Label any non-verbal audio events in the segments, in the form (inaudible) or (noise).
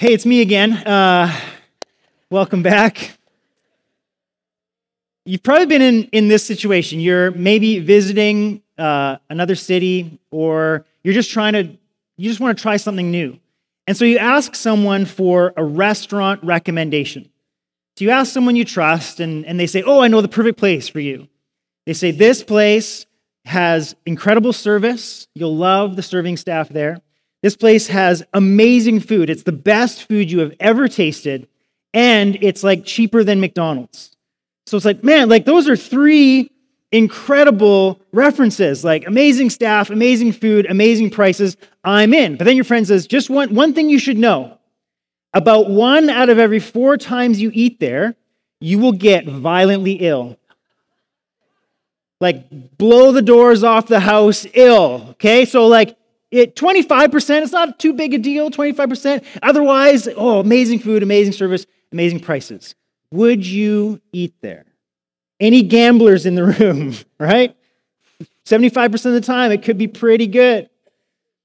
Hey, it's me again. Uh, welcome back. You've probably been in, in this situation. You're maybe visiting uh, another city, or you're just trying to, you just want to try something new. And so you ask someone for a restaurant recommendation. So you ask someone you trust, and, and they say, Oh, I know the perfect place for you. They say, This place has incredible service. You'll love the serving staff there. This place has amazing food. It's the best food you have ever tasted, and it's like cheaper than McDonald's. So it's like, man, like those are three incredible references like amazing staff, amazing food, amazing prices. I'm in. But then your friend says, just one, one thing you should know about one out of every four times you eat there, you will get violently ill. Like, blow the doors off the house ill. Okay? So, like, it 25%, it's not too big a deal, 25%. Otherwise, oh, amazing food, amazing service, amazing prices. Would you eat there? Any gamblers in the room, (laughs) right? 75% of the time, it could be pretty good.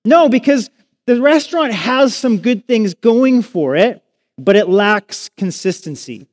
No, because the restaurant has some good things going for it, but it lacks consistency.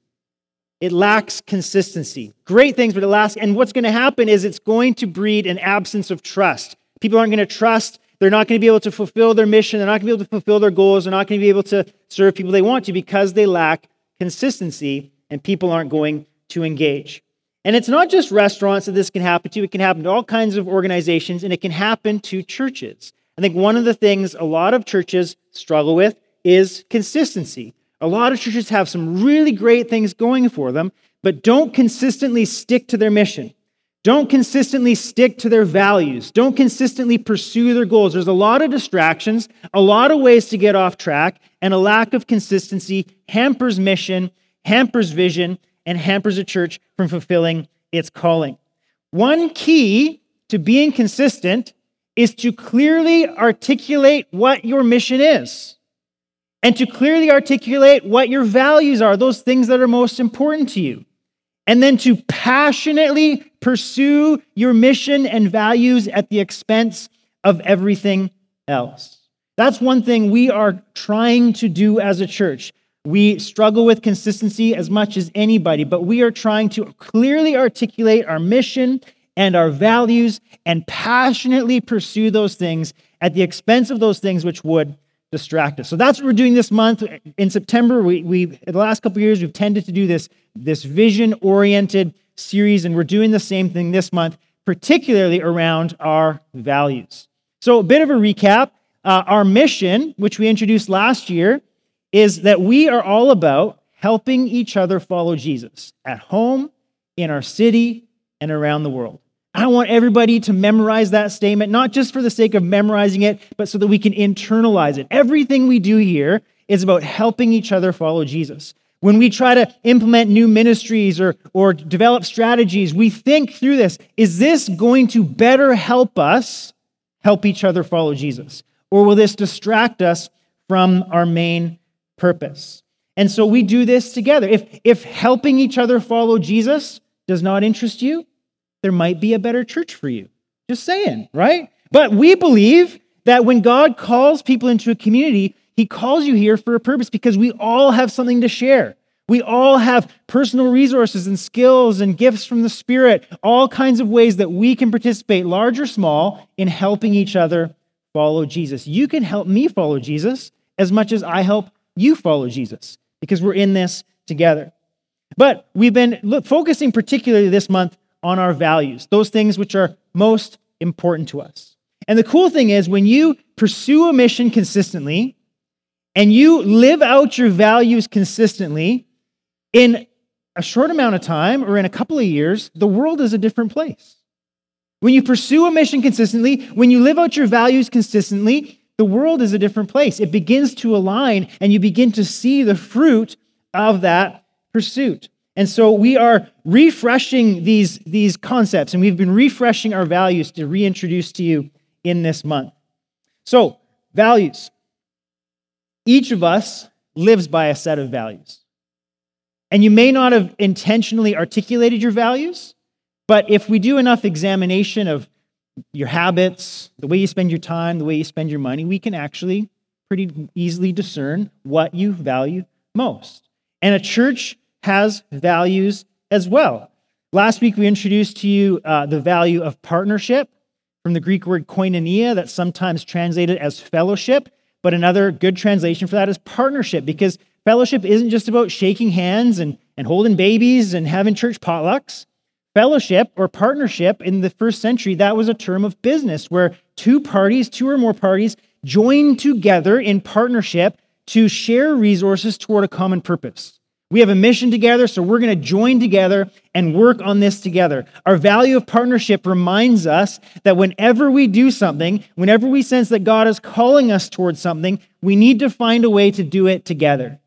It lacks consistency. Great things, but it lacks. And what's going to happen is it's going to breed an absence of trust. People aren't going to trust they're not going to be able to fulfill their mission. They're not going to be able to fulfill their goals. They're not going to be able to serve people they want to because they lack consistency and people aren't going to engage. And it's not just restaurants that this can happen to, it can happen to all kinds of organizations and it can happen to churches. I think one of the things a lot of churches struggle with is consistency. A lot of churches have some really great things going for them, but don't consistently stick to their mission don't consistently stick to their values, don't consistently pursue their goals. There's a lot of distractions, a lot of ways to get off track, and a lack of consistency hampers mission, hampers vision, and hampers a church from fulfilling its calling. One key to being consistent is to clearly articulate what your mission is and to clearly articulate what your values are, those things that are most important to you and then to passionately pursue your mission and values at the expense of everything else. That's one thing we are trying to do as a church. We struggle with consistency as much as anybody, but we are trying to clearly articulate our mission and our values and passionately pursue those things at the expense of those things which would distract us. So that's what we're doing this month. In September, we, we the last couple years, we've tended to do this, this vision-oriented series, and we're doing the same thing this month, particularly around our values. So a bit of a recap. Uh, our mission, which we introduced last year, is that we are all about helping each other follow Jesus at home, in our city, and around the world. I want everybody to memorize that statement, not just for the sake of memorizing it, but so that we can internalize it. Everything we do here is about helping each other follow Jesus. When we try to implement new ministries or, or develop strategies, we think through this. Is this going to better help us help each other follow Jesus? Or will this distract us from our main purpose? And so we do this together. If, if helping each other follow Jesus does not interest you, there might be a better church for you. Just saying, right? But we believe that when God calls people into a community, he calls you here for a purpose because we all have something to share. We all have personal resources and skills and gifts from the Spirit, all kinds of ways that we can participate, large or small, in helping each other follow Jesus. You can help me follow Jesus as much as I help you follow Jesus because we're in this together. But we've been look, focusing particularly this month on our values, those things which are most important to us. And the cool thing is, when you pursue a mission consistently and you live out your values consistently, in a short amount of time or in a couple of years, the world is a different place. When you pursue a mission consistently, when you live out your values consistently, the world is a different place. It begins to align and you begin to see the fruit of that pursuit. And so we are refreshing these, these concepts, and we've been refreshing our values to reintroduce to you in this month. So, values. Each of us lives by a set of values. And you may not have intentionally articulated your values, but if we do enough examination of your habits, the way you spend your time, the way you spend your money, we can actually pretty easily discern what you value most. And a church has values as well. Last week, we introduced to you uh, the value of partnership from the Greek word koinonia, that's sometimes translated as fellowship. But another good translation for that is partnership, because fellowship isn't just about shaking hands and, and holding babies and having church potlucks. Fellowship or partnership in the first century, that was a term of business where two parties, two or more parties, joined together in partnership to share resources toward a common purpose. We have a mission together, so we're going to join together and work on this together. Our value of partnership reminds us that whenever we do something, whenever we sense that God is calling us towards something, we need to find a way to do it together.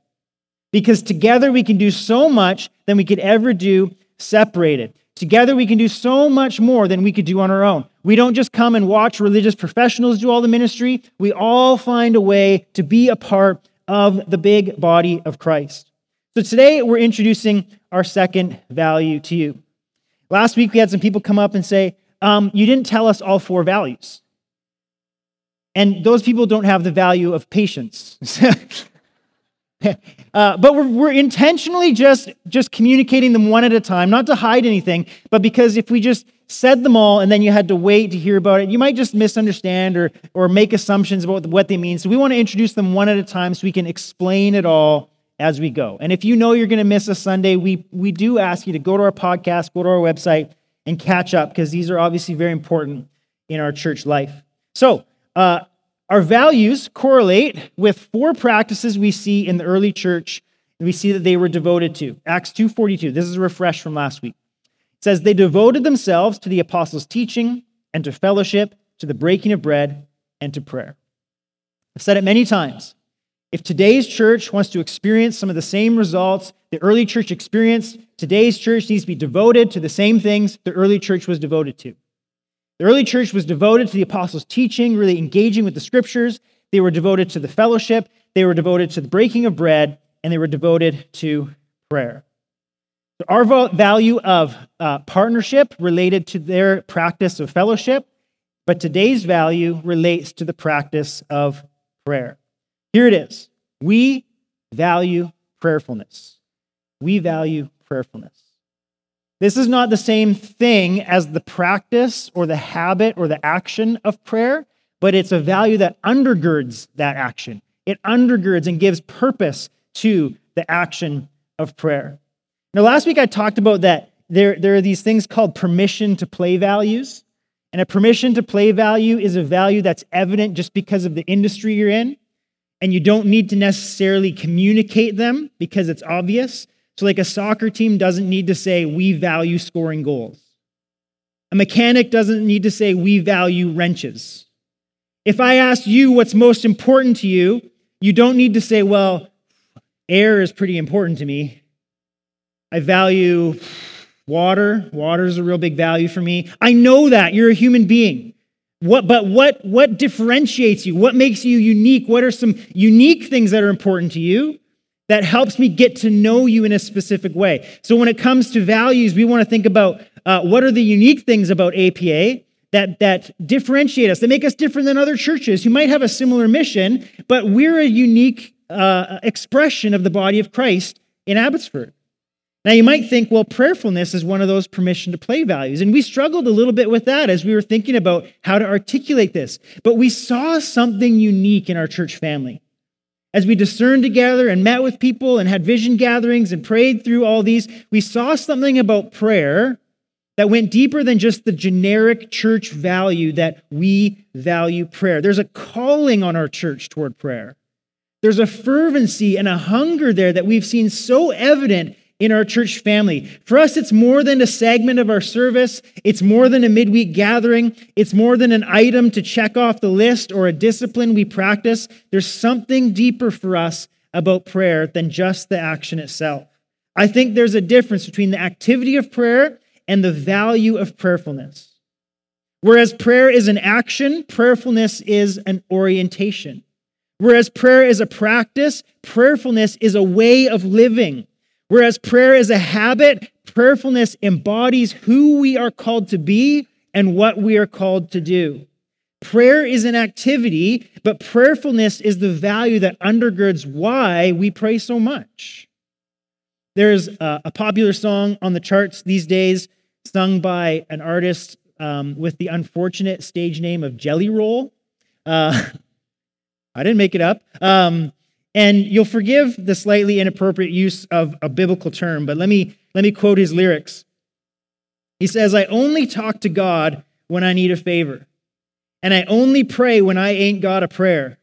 Because together we can do so much than we could ever do separated. Together we can do so much more than we could do on our own. We don't just come and watch religious professionals do all the ministry, we all find a way to be a part of the big body of Christ. So today we're introducing our second value to you. Last week we had some people come up and say, um, You didn't tell us all four values. And those people don't have the value of patience. (laughs) uh, but we're, we're intentionally just, just communicating them one at a time, not to hide anything, but because if we just said them all and then you had to wait to hear about it, you might just misunderstand or, or make assumptions about what they mean. So we want to introduce them one at a time so we can explain it all as we go. And if you know you're going to miss a Sunday, we, we do ask you to go to our podcast, go to our website, and catch up because these are obviously very important in our church life. So, uh, our values correlate with four practices we see in the early church and we see that they were devoted to. Acts 2:42. This is a refresh from last week. It says they devoted themselves to the apostles' teaching and to fellowship, to the breaking of bread, and to prayer. I've said it many times. If today's church wants to experience some of the same results the early church experienced, today's church needs to be devoted to the same things the early church was devoted to. The early church was devoted to the apostles' teaching, really engaging with the scriptures. They were devoted to the fellowship, they were devoted to the breaking of bread, and they were devoted to prayer. So our value of uh, partnership related to their practice of fellowship, but today's value relates to the practice of prayer. Here it is. We value prayerfulness. We value prayerfulness. This is not the same thing as the practice or the habit or the action of prayer, but it's a value that undergirds that action. It undergirds and gives purpose to the action of prayer. Now, last week I talked about that there, there are these things called permission to play values. And a permission to play value is a value that's evident just because of the industry you're in and you don't need to necessarily communicate them because it's obvious. So, like a soccer team doesn't need to say, we value scoring goals. A mechanic doesn't need to say, we value wrenches. If I ask you what's most important to you, you don't need to say, well, air is pretty important to me. I value water. Water is a real big value for me. I know that. You're a human being. What, but what, what differentiates you? What makes you unique? What are some unique things that are important to you that helps me get to know you in a specific way? So when it comes to values, we want to think about uh, what are the unique things about APA that, that differentiate us, that make us different than other churches who might have a similar mission, but we're a unique uh, expression of the body of Christ in Abbotsford. Now, you might think, well, prayerfulness is one of those permission to play values. And we struggled a little bit with that as we were thinking about how to articulate this. But we saw something unique in our church family. As we discerned together and met with people and had vision gatherings and prayed through all these, we saw something about prayer that went deeper than just the generic church value that we value prayer. There's a calling on our church toward prayer. There's a fervency and a hunger there that we've seen so evident in our church family. For us, it's more than a segment of our service, it's more than a midweek gathering, it's more than an item to check off the list or a discipline we practice. There's something deeper for us about prayer than just the action itself. I think there's a difference between the activity of prayer and the value of prayerfulness. Whereas prayer is an action, prayerfulness is an orientation. Whereas prayer is a practice, prayerfulness is a way of living. Whereas prayer is a habit, prayerfulness embodies who we are called to be and what we are called to do. Prayer is an activity, but prayerfulness is the value that undergirds why we pray so much. There's a, a popular song on the charts these days, sung by an artist um, with the unfortunate stage name of Jelly Roll. Uh, (laughs) I didn't make it up. Um, and you'll forgive the slightly inappropriate use of a biblical term, but let me, let me quote his lyrics. He says, I only talk to God when I need a favor, and I only pray when I ain't got a prayer.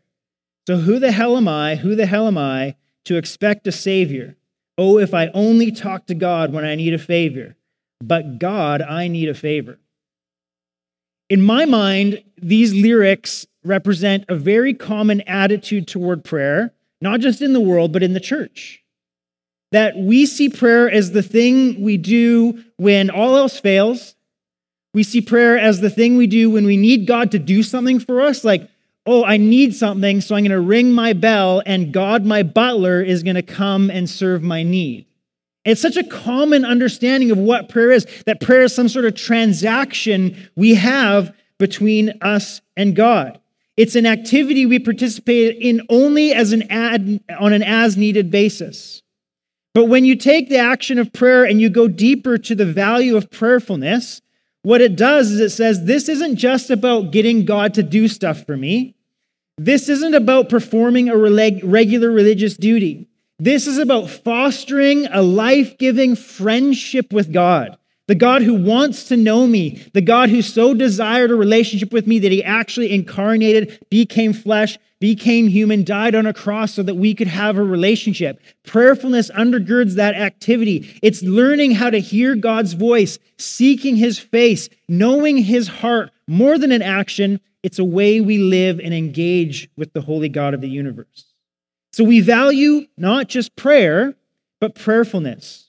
So who the hell am I? Who the hell am I to expect a Savior? Oh, if I only talk to God when I need a favor. But God, I need a favor. In my mind, these lyrics represent a very common attitude toward prayer, not just in the world, but in the church. That we see prayer as the thing we do when all else fails. We see prayer as the thing we do when we need God to do something for us, like, oh, I need something, so I'm going to ring my bell, and God, my butler, is going to come and serve my need. It's such a common understanding of what prayer is that prayer is some sort of transaction we have between us and God. It's an activity we participate in only as an ad, on an as needed basis. But when you take the action of prayer and you go deeper to the value of prayerfulness, what it does is it says, This isn't just about getting God to do stuff for me. This isn't about performing a regular religious duty. This is about fostering a life giving friendship with God. The God who wants to know me, the God who so desired a relationship with me that he actually incarnated, became flesh, became human, died on a cross so that we could have a relationship. Prayerfulness undergirds that activity. It's learning how to hear God's voice, seeking his face, knowing his heart more than an action. It's a way we live and engage with the holy God of the universe. So we value not just prayer, but prayerfulness.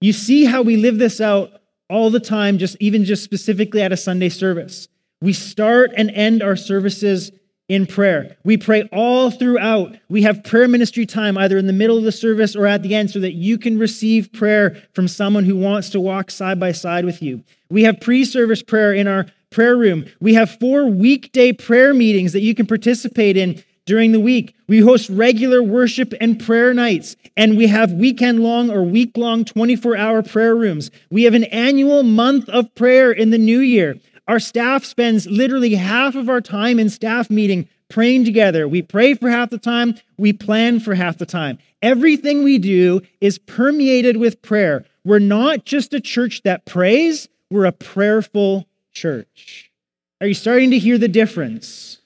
You see how we live this out all the time, just even just specifically at a Sunday service. We start and end our services in prayer. We pray all throughout. We have prayer ministry time either in the middle of the service or at the end so that you can receive prayer from someone who wants to walk side by side with you. We have pre service prayer in our prayer room. We have four weekday prayer meetings that you can participate in during the week. We host regular worship and prayer nights, and we have weekend long or week long 24 hour prayer rooms. We have an annual month of prayer in the new year. Our staff spends literally half of our time in staff meeting praying together. We pray for half the time, we plan for half the time. Everything we do is permeated with prayer. We're not just a church that prays, we're a prayerful church. Are you starting to hear the difference?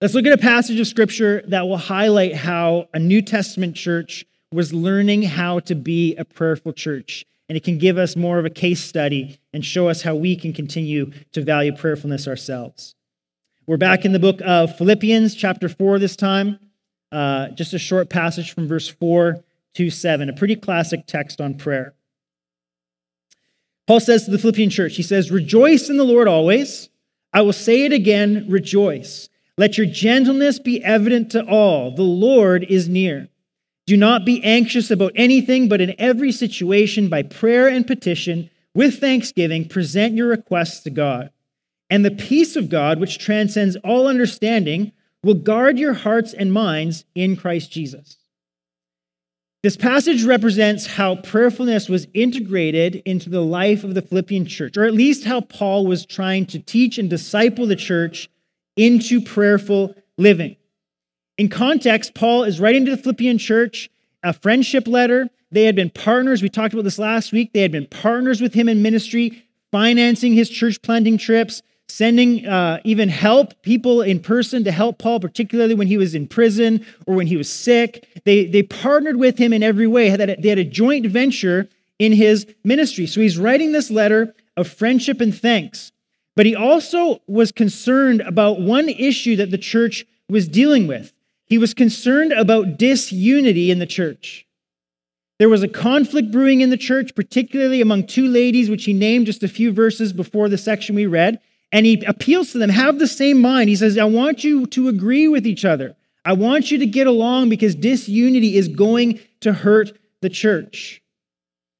Let's look at a passage of scripture that will highlight how a New Testament church was learning how to be a prayerful church. And it can give us more of a case study and show us how we can continue to value prayerfulness ourselves. We're back in the book of Philippians, chapter 4, this time. Uh, just a short passage from verse 4 to 7, a pretty classic text on prayer. Paul says to the Philippian church, he says, Rejoice in the Lord always. I will say it again, rejoice. Let your gentleness be evident to all. The Lord is near. Do not be anxious about anything, but in every situation, by prayer and petition, with thanksgiving, present your requests to God. And the peace of God, which transcends all understanding, will guard your hearts and minds in Christ Jesus. This passage represents how prayerfulness was integrated into the life of the Philippian church, or at least how Paul was trying to teach and disciple the church into prayerful living. In context, Paul is writing to the Philippian church a friendship letter. They had been partners. We talked about this last week. They had been partners with him in ministry, financing his church planting trips, sending uh, even help, people in person to help Paul, particularly when he was in prison or when he was sick. They, they partnered with him in every way. They had a joint venture in his ministry. So he's writing this letter of friendship and thanks. But he also was concerned about one issue that the church was dealing with. He was concerned about disunity in the church. There was a conflict brewing in the church, particularly among two ladies, which he named just a few verses before the section we read. And he appeals to them have the same mind. He says, I want you to agree with each other. I want you to get along because disunity is going to hurt the church.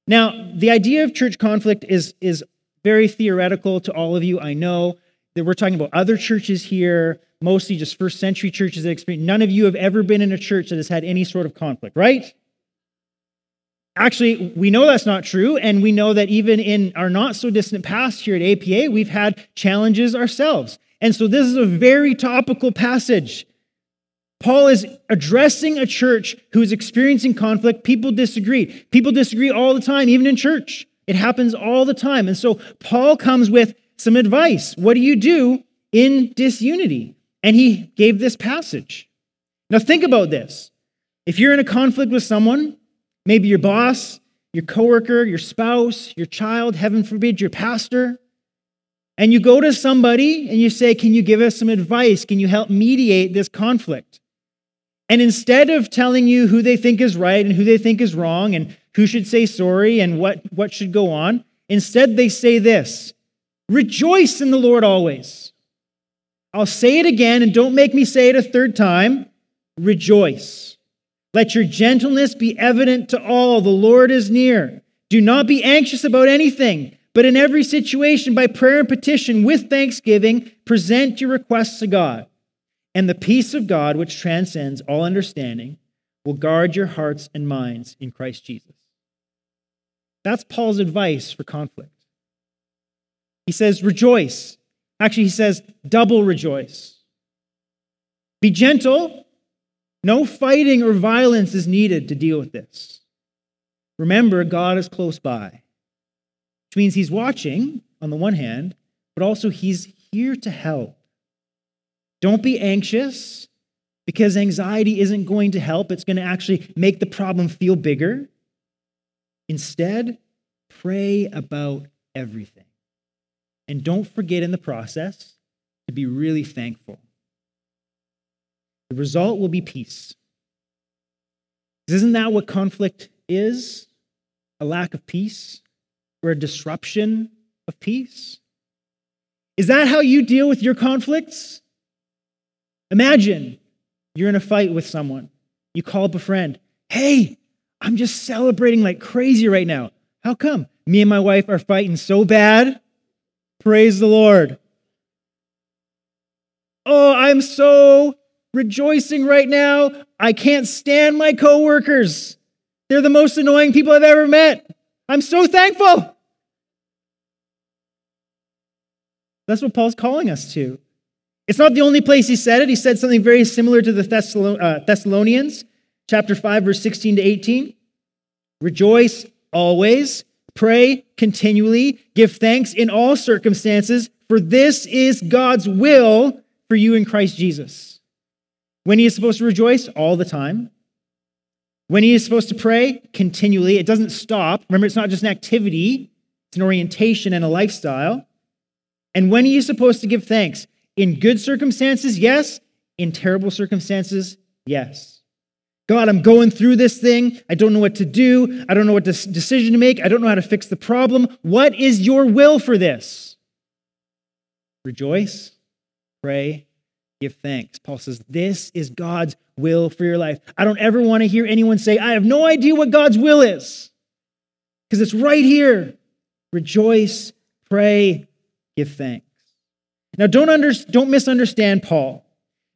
Now, the idea of church conflict is, is very theoretical to all of you, I know. That we're talking about other churches here, mostly just first century churches that experience. None of you have ever been in a church that has had any sort of conflict, right? Actually, we know that's not true, and we know that even in our not so distant past here at APA, we've had challenges ourselves. And so this is a very topical passage. Paul is addressing a church who is experiencing conflict. People disagree. People disagree all the time, even in church. It happens all the time. And so Paul comes with some advice. What do you do in disunity? And he gave this passage. Now, think about this. If you're in a conflict with someone, maybe your boss, your coworker, your spouse, your child, heaven forbid, your pastor, and you go to somebody and you say, Can you give us some advice? Can you help mediate this conflict? And instead of telling you who they think is right and who they think is wrong and who should say sorry and what, what should go on, instead they say this Rejoice in the Lord always. I'll say it again and don't make me say it a third time. Rejoice. Let your gentleness be evident to all. The Lord is near. Do not be anxious about anything, but in every situation, by prayer and petition, with thanksgiving, present your requests to God. And the peace of God, which transcends all understanding, will guard your hearts and minds in Christ Jesus. That's Paul's advice for conflict. He says, rejoice. Actually, he says, double rejoice. Be gentle. No fighting or violence is needed to deal with this. Remember, God is close by, which means he's watching on the one hand, but also he's here to help. Don't be anxious because anxiety isn't going to help. It's going to actually make the problem feel bigger. Instead, pray about everything. And don't forget in the process to be really thankful. The result will be peace. Isn't that what conflict is? A lack of peace or a disruption of peace? Is that how you deal with your conflicts? Imagine you're in a fight with someone. You call up a friend. Hey, I'm just celebrating like crazy right now. How come? Me and my wife are fighting so bad. Praise the Lord. Oh, I'm so rejoicing right now. I can't stand my coworkers. They're the most annoying people I've ever met. I'm so thankful. That's what Paul's calling us to. It's not the only place he said it. He said something very similar to the uh, Thessalonians, chapter 5, verse 16 to 18. Rejoice always, pray continually, give thanks in all circumstances, for this is God's will for you in Christ Jesus. When he is supposed to rejoice? All the time. When he is supposed to pray? Continually. It doesn't stop. Remember, it's not just an activity, it's an orientation and a lifestyle. And when he is supposed to give thanks? In good circumstances, yes. In terrible circumstances, yes. God, I'm going through this thing. I don't know what to do. I don't know what decision to make. I don't know how to fix the problem. What is your will for this? Rejoice, pray, give thanks. Paul says, This is God's will for your life. I don't ever want to hear anyone say, I have no idea what God's will is, because it's right here. Rejoice, pray, give thanks. Now, don't, under, don't misunderstand Paul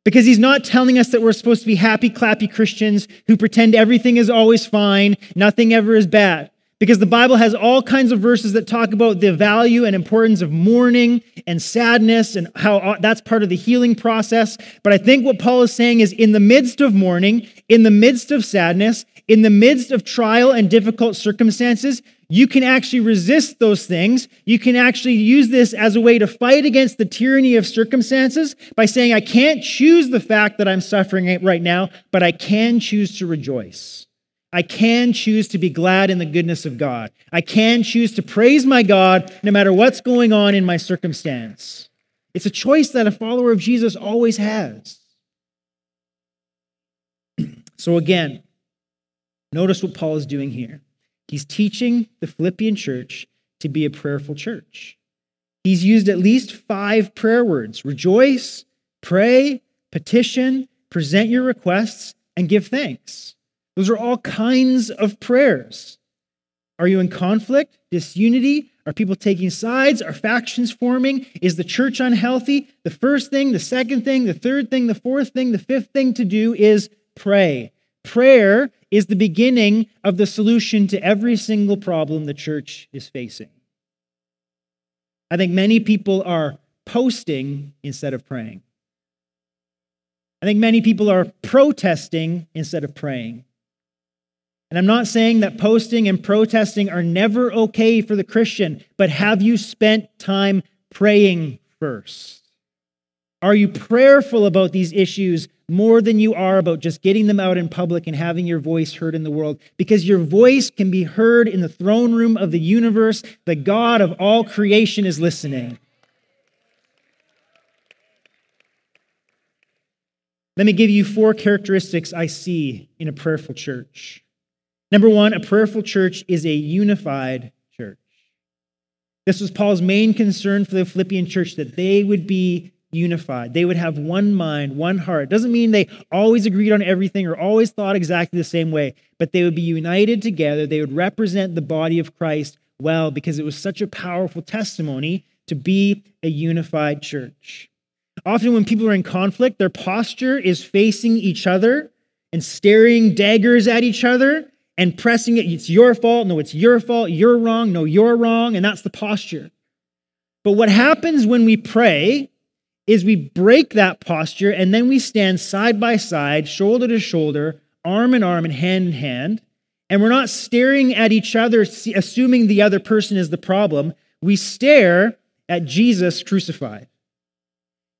because he's not telling us that we're supposed to be happy, clappy Christians who pretend everything is always fine, nothing ever is bad. Because the Bible has all kinds of verses that talk about the value and importance of mourning and sadness and how that's part of the healing process. But I think what Paul is saying is in the midst of mourning, in the midst of sadness, in the midst of trial and difficult circumstances, you can actually resist those things. You can actually use this as a way to fight against the tyranny of circumstances by saying, I can't choose the fact that I'm suffering right now, but I can choose to rejoice. I can choose to be glad in the goodness of God. I can choose to praise my God no matter what's going on in my circumstance. It's a choice that a follower of Jesus always has. (clears throat) so, again, notice what Paul is doing here. He's teaching the Philippian church to be a prayerful church. He's used at least five prayer words rejoice, pray, petition, present your requests, and give thanks. Those are all kinds of prayers. Are you in conflict, disunity? Are people taking sides? Are factions forming? Is the church unhealthy? The first thing, the second thing, the third thing, the fourth thing, the fifth thing to do is pray. Prayer is the beginning of the solution to every single problem the church is facing. I think many people are posting instead of praying. I think many people are protesting instead of praying. And I'm not saying that posting and protesting are never okay for the Christian, but have you spent time praying first? Are you prayerful about these issues more than you are about just getting them out in public and having your voice heard in the world? Because your voice can be heard in the throne room of the universe. The God of all creation is listening. Let me give you four characteristics I see in a prayerful church. Number one, a prayerful church is a unified church. This was Paul's main concern for the Philippian church that they would be unified. They would have one mind, one heart. Doesn't mean they always agreed on everything or always thought exactly the same way, but they would be united together. They would represent the body of Christ well because it was such a powerful testimony to be a unified church. Often, when people are in conflict, their posture is facing each other and staring daggers at each other and pressing it. It's your fault. No, it's your fault. You're wrong. No, you're wrong. And that's the posture. But what happens when we pray is we break that posture and then we stand side by side, shoulder to shoulder, arm in arm, and hand in hand. And we're not staring at each other, assuming the other person is the problem. We stare at Jesus crucified.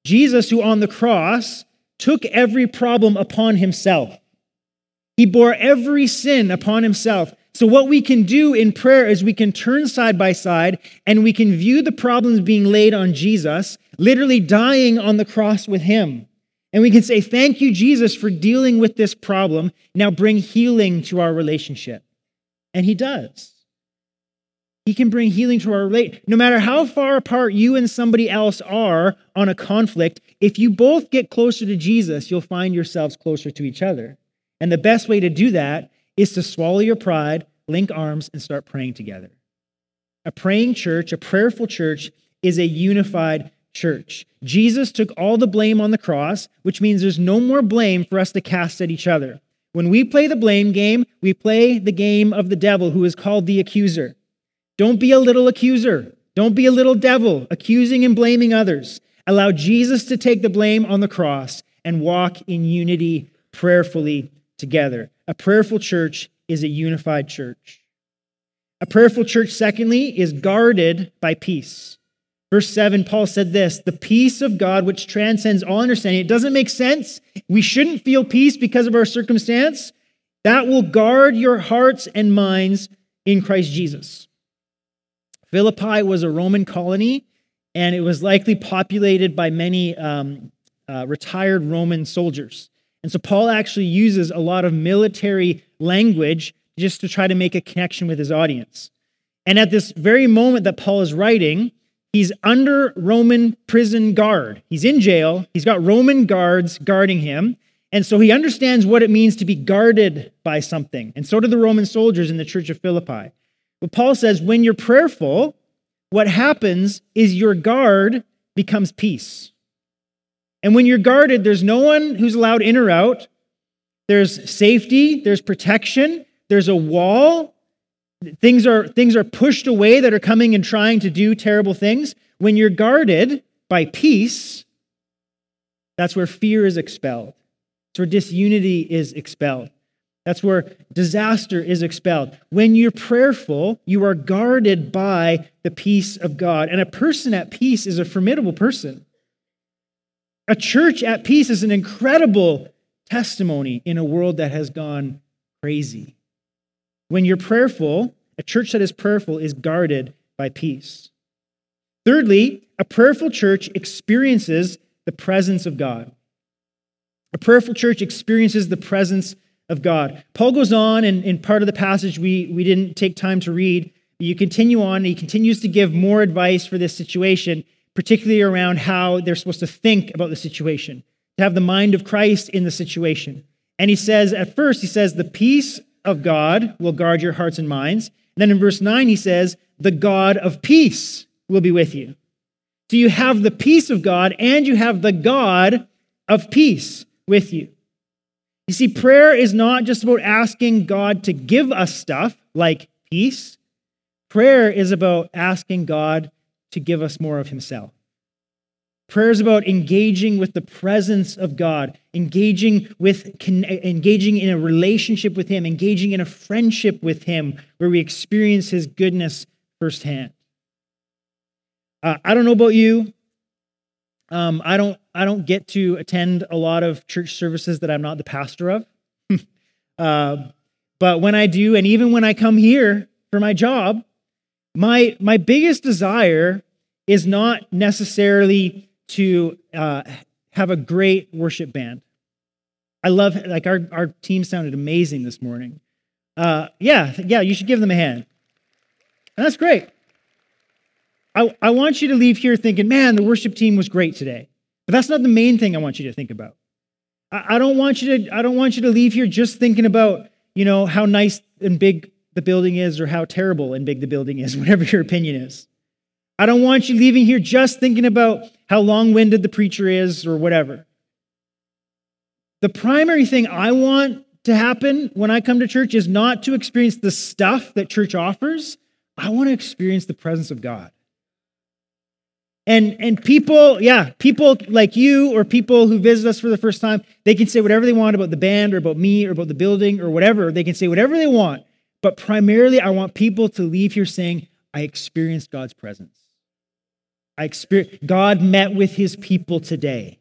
Jesus, who on the cross took every problem upon himself. He bore every sin upon himself. So, what we can do in prayer is we can turn side by side and we can view the problems being laid on Jesus, literally dying on the cross with him. And we can say, Thank you, Jesus, for dealing with this problem. Now bring healing to our relationship. And he does. He can bring healing to our relate. No matter how far apart you and somebody else are on a conflict, if you both get closer to Jesus, you'll find yourselves closer to each other. And the best way to do that is to swallow your pride, link arms, and start praying together. A praying church, a prayerful church, is a unified church. Jesus took all the blame on the cross, which means there's no more blame for us to cast at each other. When we play the blame game, we play the game of the devil, who is called the accuser. Don't be a little accuser. Don't be a little devil, accusing and blaming others. Allow Jesus to take the blame on the cross and walk in unity prayerfully together. A prayerful church is a unified church. A prayerful church, secondly, is guarded by peace. Verse 7, Paul said this the peace of God, which transcends all understanding. It doesn't make sense. We shouldn't feel peace because of our circumstance. That will guard your hearts and minds in Christ Jesus. Philippi was a Roman colony, and it was likely populated by many um, uh, retired Roman soldiers. And so Paul actually uses a lot of military language just to try to make a connection with his audience. And at this very moment that Paul is writing, he's under Roman prison guard. He's in jail, he's got Roman guards guarding him. And so he understands what it means to be guarded by something. And so do the Roman soldiers in the church of Philippi. But Paul says when you're prayerful, what happens is your guard becomes peace. And when you're guarded, there's no one who's allowed in or out. There's safety, there's protection, there's a wall. Things are, things are pushed away that are coming and trying to do terrible things. When you're guarded by peace, that's where fear is expelled. That's where disunity is expelled. That's where disaster is expelled. When you're prayerful, you are guarded by the peace of God. And a person at peace is a formidable person. A church at peace is an incredible testimony in a world that has gone crazy. When you're prayerful, a church that is prayerful is guarded by peace. Thirdly, a prayerful church experiences the presence of God. A prayerful church experiences the presence of God. Paul goes on, and in part of the passage we, we didn't take time to read, you continue on, and he continues to give more advice for this situation particularly around how they're supposed to think about the situation, to have the mind of Christ in the situation. And he says, at first, he says, the peace of God will guard your hearts and minds. then in verse 9, he says, The God of peace will be with you. So you have the peace of God and you have the God of peace with you. You see, prayer is not just about asking God to give us stuff like peace. Prayer is about asking God to give us more of Himself. Prayer is about engaging with the presence of God, engaging with engaging in a relationship with Him, engaging in a friendship with Him, where we experience His goodness firsthand. Uh, I don't know about you. Um, I don't. I don't get to attend a lot of church services that I'm not the pastor of. (laughs) uh, but when I do, and even when I come here for my job, my my biggest desire is not necessarily to uh, have a great worship band. I love like our our team sounded amazing this morning. Uh, yeah, yeah, you should give them a hand. And that's great. I, I want you to leave here thinking, man, the worship team was great today. But that's not the main thing I want you to think about. I, I don't want you to, I don't want you to leave here just thinking about, you know, how nice and big the building is or how terrible and big the building is, (laughs) whatever your opinion is. I don't want you leaving here just thinking about how long winded the preacher is or whatever. The primary thing I want to happen when I come to church is not to experience the stuff that church offers. I want to experience the presence of God. And and people, yeah, people like you or people who visit us for the first time, they can say whatever they want about the band or about me or about the building or whatever. They can say whatever they want. But primarily, I want people to leave here saying, I experienced God's presence. I experienced God met with his people today.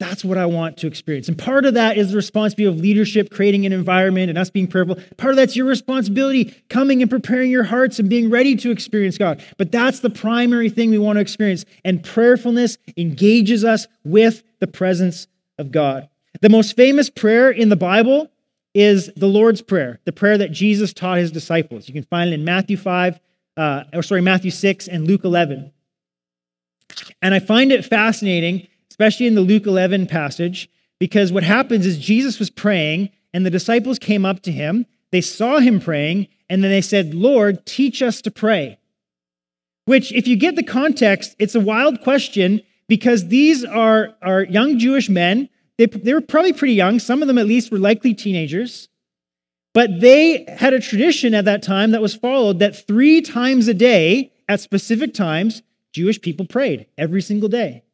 That's what I want to experience. And part of that is the responsibility of leadership, creating an environment, and us being prayerful. Part of that's your responsibility, coming and preparing your hearts and being ready to experience God. But that's the primary thing we want to experience. And prayerfulness engages us with the presence of God. The most famous prayer in the Bible is the Lord's Prayer, the prayer that Jesus taught his disciples. You can find it in Matthew 5, uh, or sorry, Matthew 6 and Luke 11. And I find it fascinating especially in the Luke 11 passage, because what happens is Jesus was praying, and the disciples came up to him. They saw him praying, and then they said, Lord, teach us to pray. Which, if you get the context, it's a wild question because these are, are young Jewish men. They, they were probably pretty young. Some of them, at least, were likely teenagers. But they had a tradition at that time that was followed that three times a day, at specific times, Jewish people prayed every single day.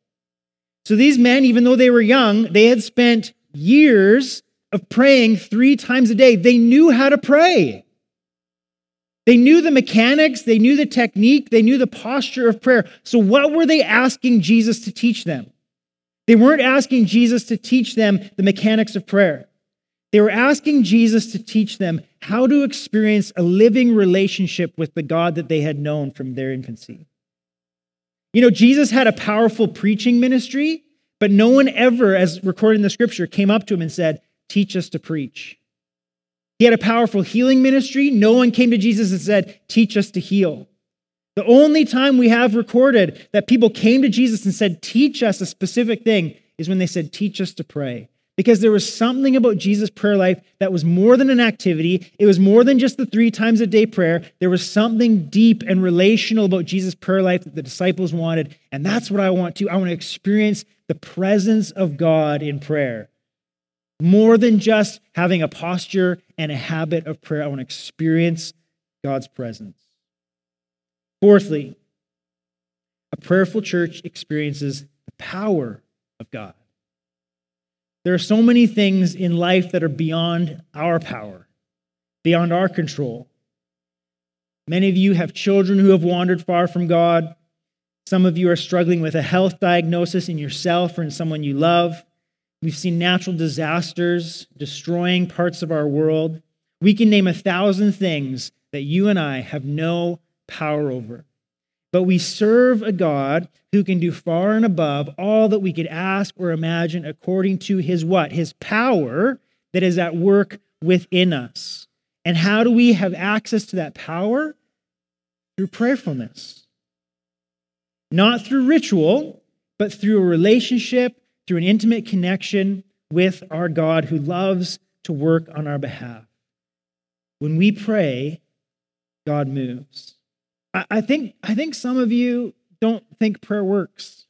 So these men, even though they were young, they had spent years of praying three times a day. They knew how to pray. They knew the mechanics, they knew the technique, they knew the posture of prayer. So, what were they asking Jesus to teach them? They weren't asking Jesus to teach them the mechanics of prayer. They were asking Jesus to teach them how to experience a living relationship with the God that they had known from their infancy. You know, Jesus had a powerful preaching ministry, but no one ever, as recorded in the scripture, came up to him and said, Teach us to preach. He had a powerful healing ministry. No one came to Jesus and said, Teach us to heal. The only time we have recorded that people came to Jesus and said, Teach us a specific thing is when they said, Teach us to pray because there was something about Jesus' prayer life that was more than an activity. It was more than just the three times a day prayer. There was something deep and relational about Jesus' prayer life that the disciples wanted. And that's what I want to. I want to experience the presence of God in prayer. More than just having a posture and a habit of prayer, I want to experience God's presence. Fourthly, a prayerful church experiences the power of God. There are so many things in life that are beyond our power, beyond our control. Many of you have children who have wandered far from God. Some of you are struggling with a health diagnosis in yourself or in someone you love. We've seen natural disasters destroying parts of our world. We can name a thousand things that you and I have no power over. But we serve a God who can do far and above all that we could ask or imagine according to his what? His power that is at work within us. And how do we have access to that power? Through prayerfulness. Not through ritual, but through a relationship, through an intimate connection with our God who loves to work on our behalf. When we pray, God moves. I, think, I think some of you don't think prayer works.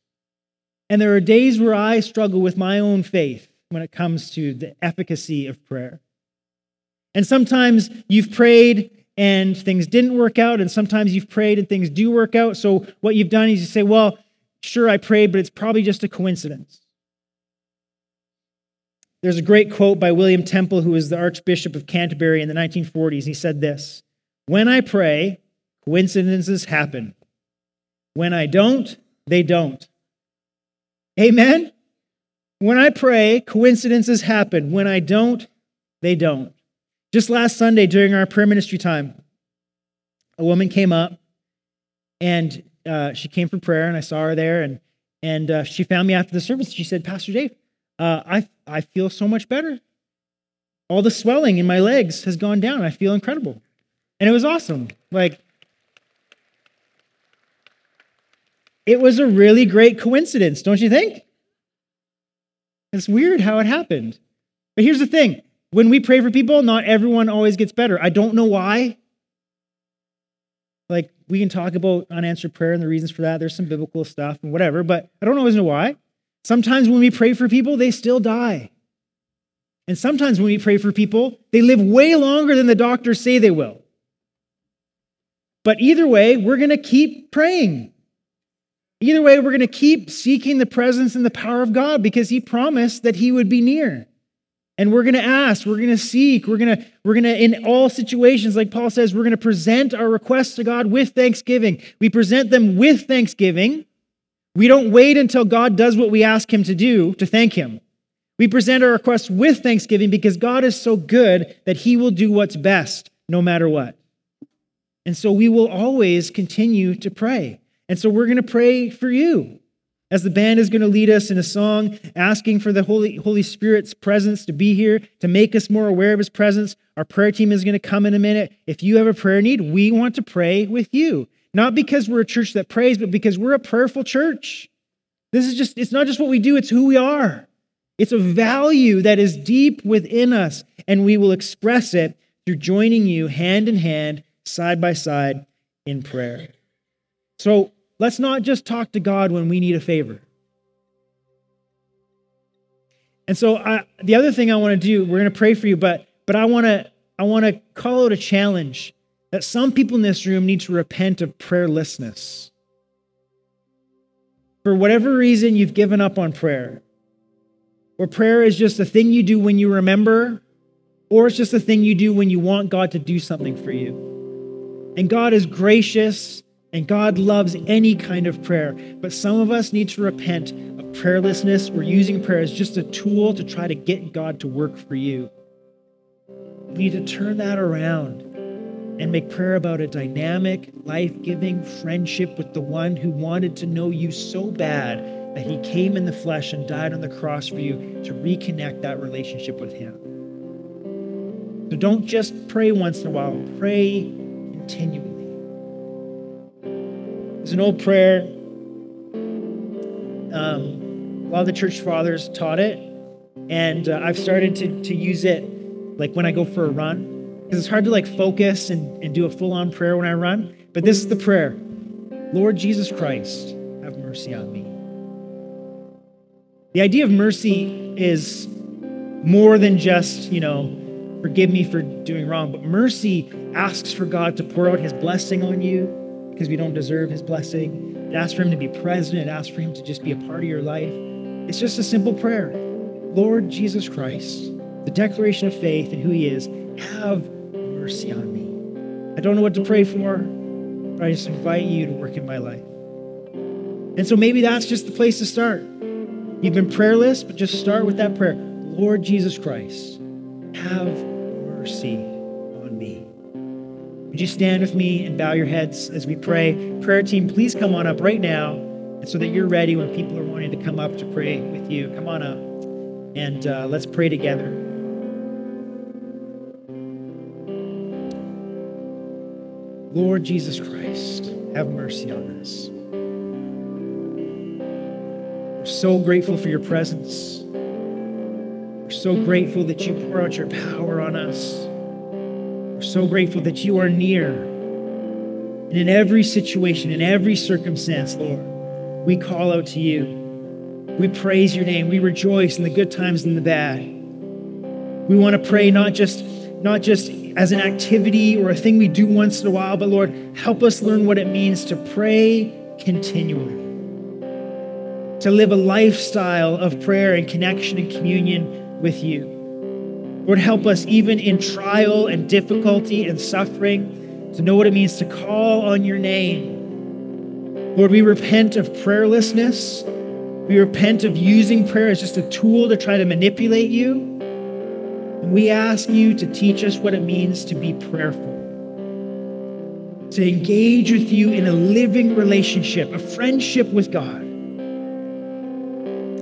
And there are days where I struggle with my own faith when it comes to the efficacy of prayer. And sometimes you've prayed and things didn't work out, and sometimes you've prayed and things do work out. So what you've done is you say, Well, sure, I prayed, but it's probably just a coincidence. There's a great quote by William Temple, who was the Archbishop of Canterbury in the 1940s. He said this When I pray, coincidences happen. When I don't, they don't. Amen? When I pray, coincidences happen. When I don't, they don't. Just last Sunday during our prayer ministry time, a woman came up and uh, she came for prayer, and I saw her there, and and uh, she found me after the service. She said, Pastor Dave, uh, I I feel so much better. All the swelling in my legs has gone down. I feel incredible, and it was awesome. Like it was a really great coincidence, don't you think? It's weird how it happened. But here's the thing when we pray for people, not everyone always gets better. I don't know why. Like, we can talk about unanswered prayer and the reasons for that. There's some biblical stuff and whatever, but I don't always know why. Sometimes when we pray for people, they still die. And sometimes when we pray for people, they live way longer than the doctors say they will. But either way, we're going to keep praying. Either way, we're going to keep seeking the presence and the power of God because He promised that He would be near. And we're going to ask, we're going to seek, we're going to, we're going to, in all situations, like Paul says, we're going to present our requests to God with thanksgiving. We present them with thanksgiving. We don't wait until God does what we ask Him to do to thank Him. We present our requests with thanksgiving because God is so good that He will do what's best no matter what. And so we will always continue to pray. And so we're going to pray for you as the band is going to lead us in a song asking for the Holy, Holy Spirit's presence to be here, to make us more aware of his presence. Our prayer team is going to come in a minute. If you have a prayer need, we want to pray with you. Not because we're a church that prays, but because we're a prayerful church. This is just, it's not just what we do, it's who we are. It's a value that is deep within us, and we will express it through joining you hand in hand, side by side in prayer. So Let's not just talk to God when we need a favor. And so I, the other thing I want to do, we're going to pray for you, but but I want to I want to call out a challenge that some people in this room need to repent of prayerlessness. For whatever reason you've given up on prayer. Or prayer is just a thing you do when you remember, or it's just a thing you do when you want God to do something for you. And God is gracious and God loves any kind of prayer, but some of us need to repent of prayerlessness. We're using prayer as just a tool to try to get God to work for you. We need to turn that around and make prayer about a dynamic, life giving friendship with the one who wanted to know you so bad that he came in the flesh and died on the cross for you to reconnect that relationship with him. So don't just pray once in a while, pray continually. It's an old prayer. Um, a lot of the church fathers taught it, and uh, I've started to, to use it like when I go for a run because it's hard to like focus and, and do a full on prayer when I run. But this is the prayer Lord Jesus Christ, have mercy on me. The idea of mercy is more than just, you know, forgive me for doing wrong, but mercy asks for God to pour out his blessing on you because we don't deserve his blessing. It asks for him to be present. It asks for him to just be a part of your life. It's just a simple prayer. Lord Jesus Christ, the declaration of faith and who he is, have mercy on me. I don't know what to pray for, but I just invite you to work in my life. And so maybe that's just the place to start. You've been prayerless, but just start with that prayer. Lord Jesus Christ, have mercy would you stand with me and bow your heads as we pray? Prayer team, please come on up right now so that you're ready when people are wanting to come up to pray with you. Come on up and uh, let's pray together. Lord Jesus Christ, have mercy on us. We're so grateful for your presence. We're so grateful that you pour out your power on us. We're so grateful that you are near And in every situation, in every circumstance, Lord, we call out to you. We praise your name. We rejoice in the good times and the bad. We want to pray not just not just as an activity or a thing we do once in a while, but Lord, help us learn what it means to pray continually. To live a lifestyle of prayer and connection and communion with you. Lord, help us even in trial and difficulty and suffering to know what it means to call on your name. Lord, we repent of prayerlessness. We repent of using prayer as just a tool to try to manipulate you. And we ask you to teach us what it means to be prayerful, to engage with you in a living relationship, a friendship with God,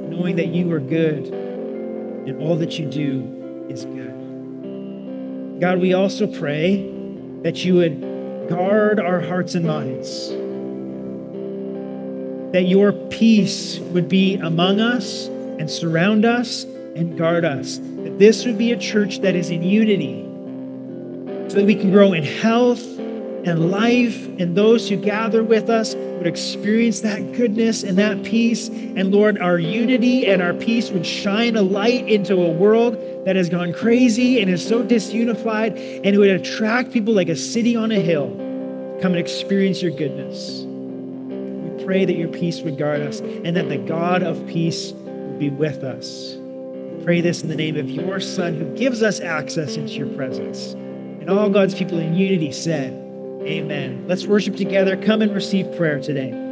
knowing that you are good in all that you do is good. God, we also pray that you would guard our hearts and minds, that your peace would be among us and surround us and guard us that this would be a church that is in unity so that we can grow in health and life, and those who gather with us would experience that goodness and that peace. And Lord, our unity and our peace would shine a light into a world that has gone crazy and is so disunified, and it would attract people like a city on a hill. Come and experience your goodness. We pray that your peace would guard us and that the God of peace would be with us pray this in the name of your Son who gives us access into your presence. And all God's people in unity said, Amen. Let's worship together. Come and receive prayer today.